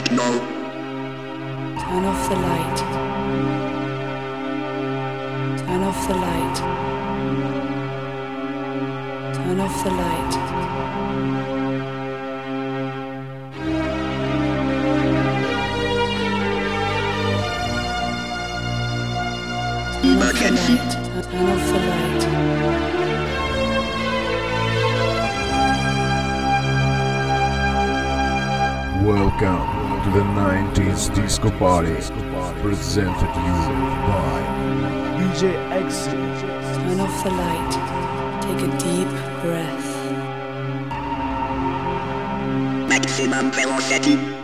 techno. Turn off the light. Turn off the light. Turn off the light. Turn off the light. Turn off the light. Welcome to the 90s Disco Party, presented to you by DJ eXe. Turn off the light. Take a deep breath. Maximum velocity.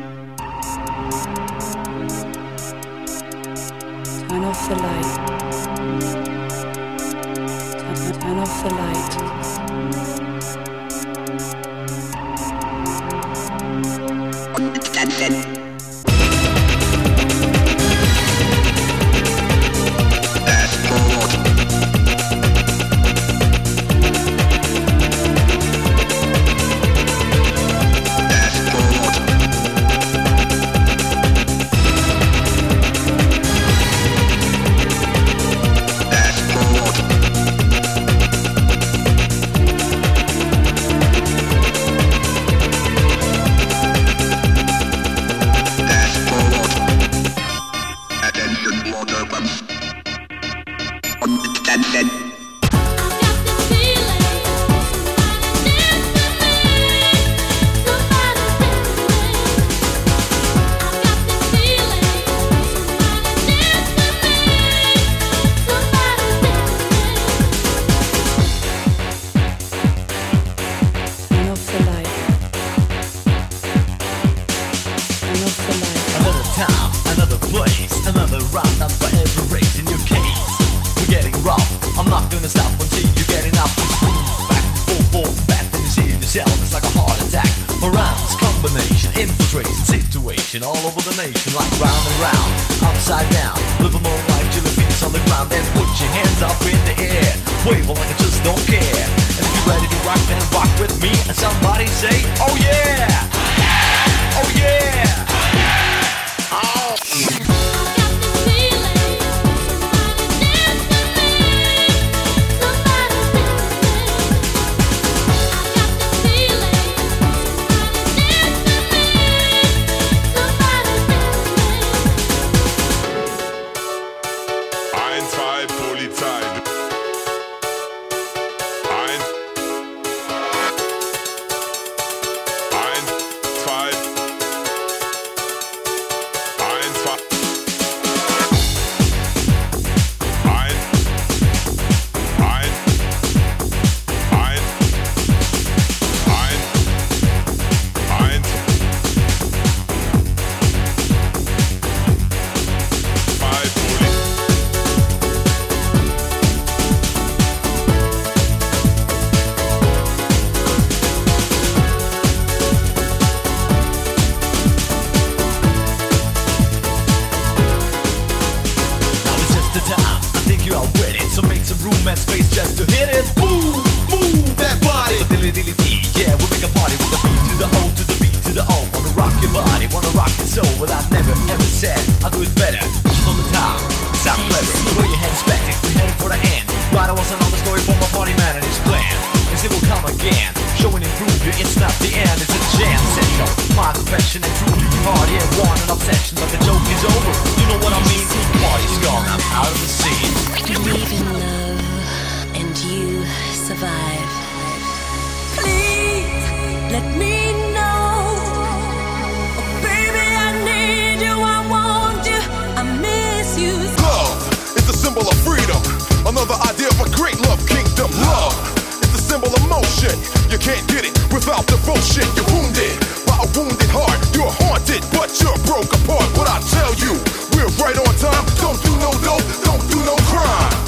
Wave like I just don't care. And if you're ready to rock, then rock with me. And somebody say, Oh yeah, oh yeah. Ein, the time. I think you are ready. So make some room and space just to hit it. Move, move that body. Dilly dilly dee, yeah, we make a party with the beat to the O to the B to the O. Wanna rock your body, wanna rock your soul. But I never ever said I'll do it better. On the top, sound clever. Throw your hands back, we headed for the end. Right, I was another story for my party man and his plan. Cause it will come again. Show and improve you, it's not the end, it's a jam session. My confession and truly hard, yeah, one an obsession, but the joke is over. You know what I mean? Party's gone, I'm out of the scene. Believe in love and you survive. Please let me know. Oh, baby, I need you, I want you, I miss you. Love is a symbol of freedom. Another idea of a great love kingdom. Love is a symbol of motion. You can't get it without devotion. You're wounded by wounded heart. You're haunted, but you're broke apart. What I tell you, we're right on time. Don't do no dope, don't do no crime.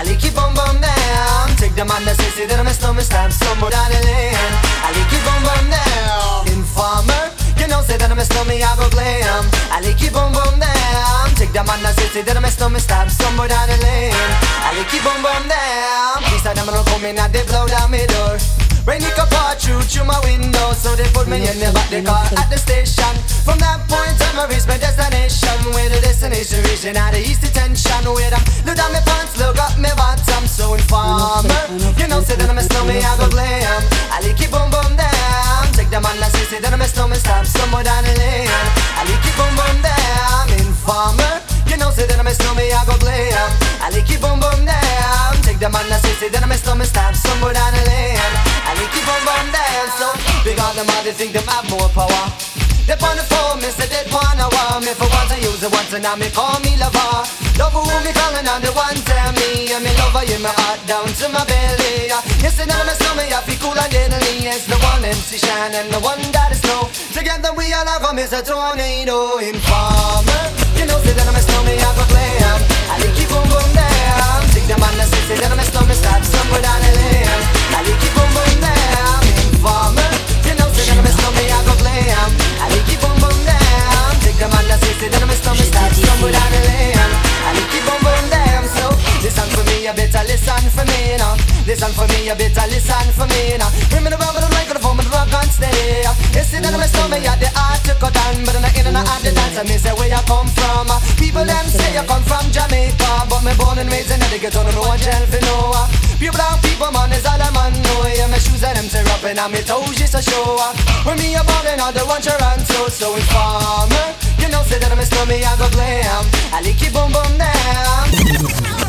Aliki on bom down Take the man da sesi da mes no mestam Som buradan eleyim Aliki bom bom down Informer. Genau se da mes no me ja problem Aliki bom bom down Tek the man da sesi da mes no mestam Som buradan eleyim Aliki bom bom down Kisa da man lo komin a blow down me door. Rain it come pour through through my window, so they put me in the back the car at the station. From that point on, I reach my destination. Where the destination region out of east detention. Where I look down my pants, look up my bottom, so informer. You know, say that I'm a snowman, I go glam. I like it boom boom down. Take the man that say, say that I'm a snowman, stop somewhere down the lane. I like it boom boom down. Informer. You know, say that I'm a snowman, I go glam. I like it boom boom down. Take the man that say, say that I'm a snowman, stop somewhere down the lane. It boom boom down. So, because them all they think them have more power. They on the phone, me say they wanna want me for once I use it once and now me call me lover. Love who me calling on the one tell me and me lover you my heart down to my belly. You say that I'm a snowman, I feel cool and deadly. It's the one MC Shan and the one that is snow. Together we all have a miss a tornado informer. You know say that I'm a Listen for me, you better listen for me now. Bring me the rubber, the microphone, the rock on steady. You see that I'm a snowman, yeah, the art to cut down, but I'm not in and the dance. I say where you come from. Uh, people them say you come from Jamaica, but me born and raised in Connecticut, don't know what jail for no. Uh. Pure brown people, man, is all I'm on. know. Yeah, my shoes and them tear up and on me toes just a show. Uh. When me a ballin', all the one Toronto, so informer. You know, say that I'm a snowman, I go glam. I like it boom boom down.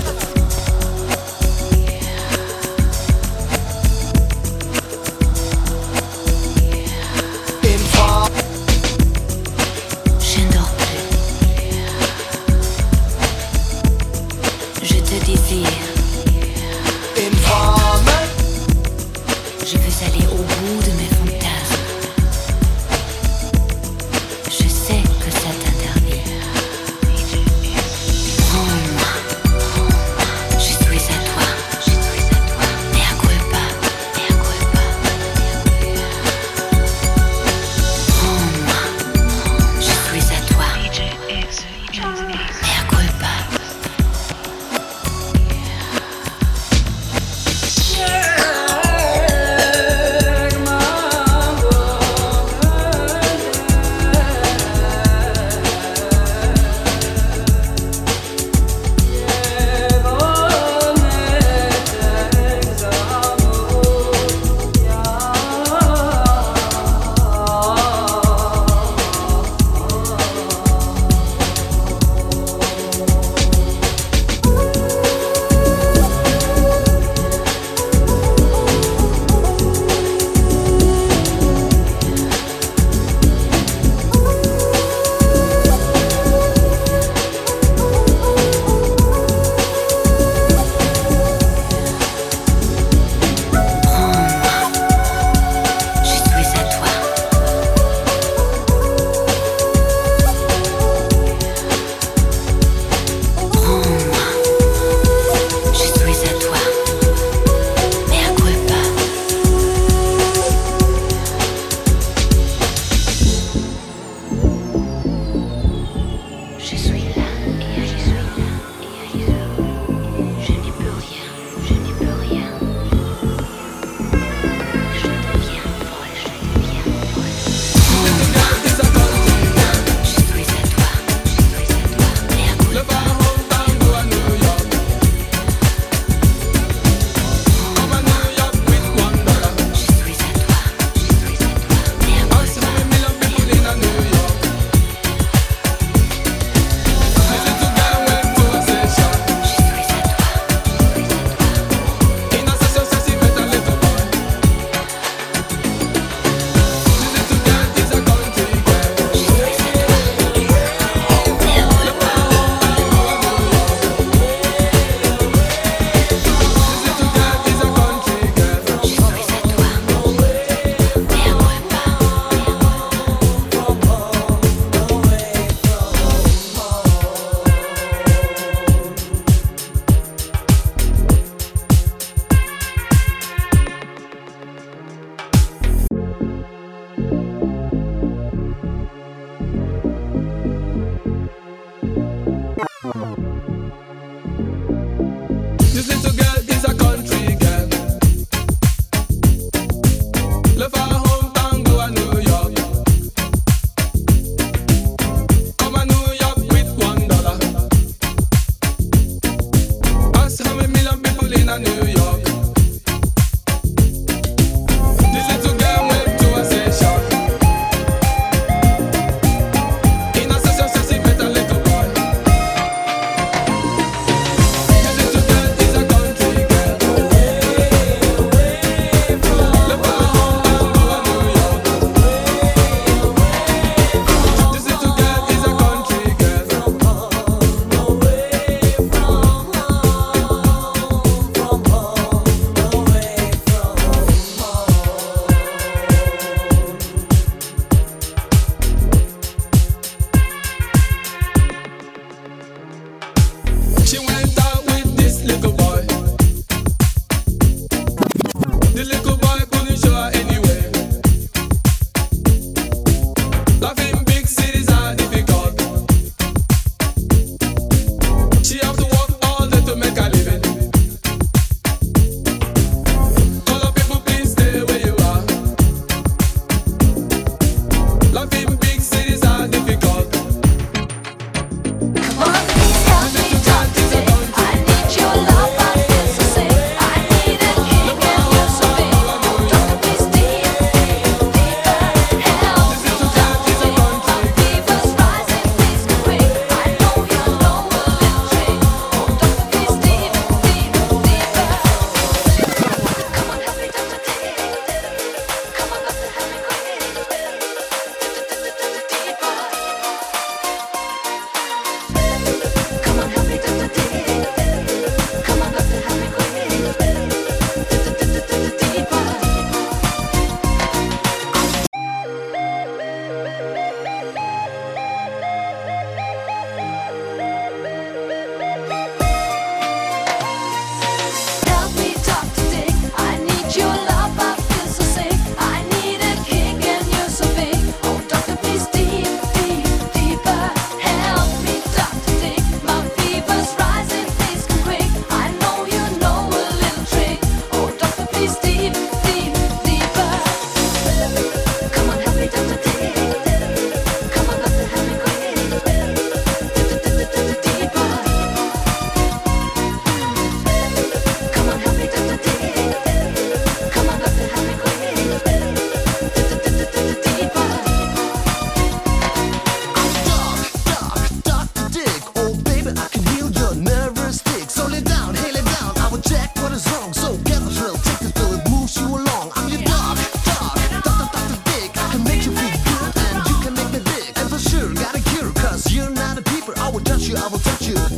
gotta cure Cause you're not a keeper I will touch you, I will touch you.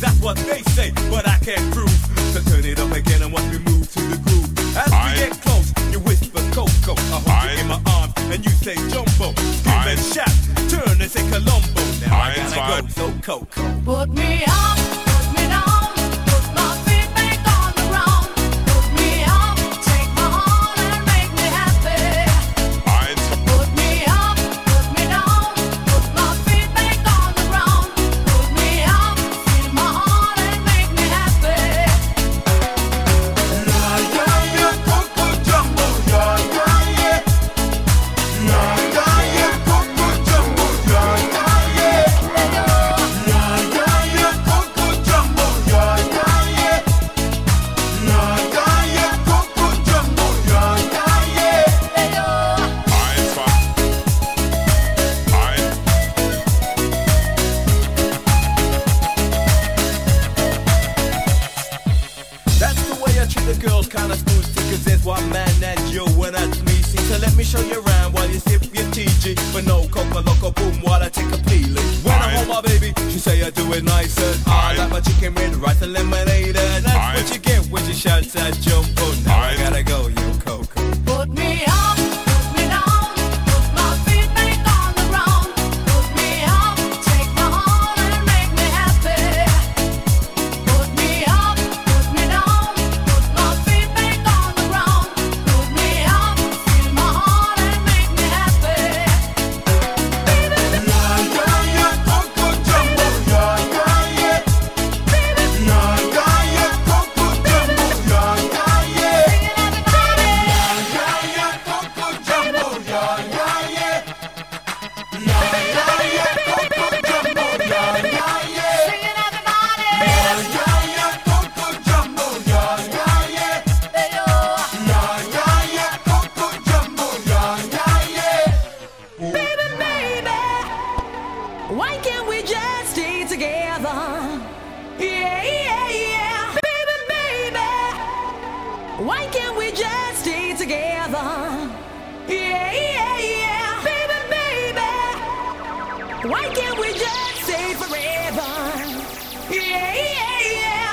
that's what they say. man at you and at me. See, so let me show you around while you sip your TG. But no coca loco boom while I take a peeling. When I hold my baby, she say I do it nicer. I like my chicken with rice and lemonade. And that's what you get when you shout that jump on. Why can't we just stay together? Yeah, yeah, yeah, baby, baby. Why can't we just stay forever? Yeah, yeah, yeah.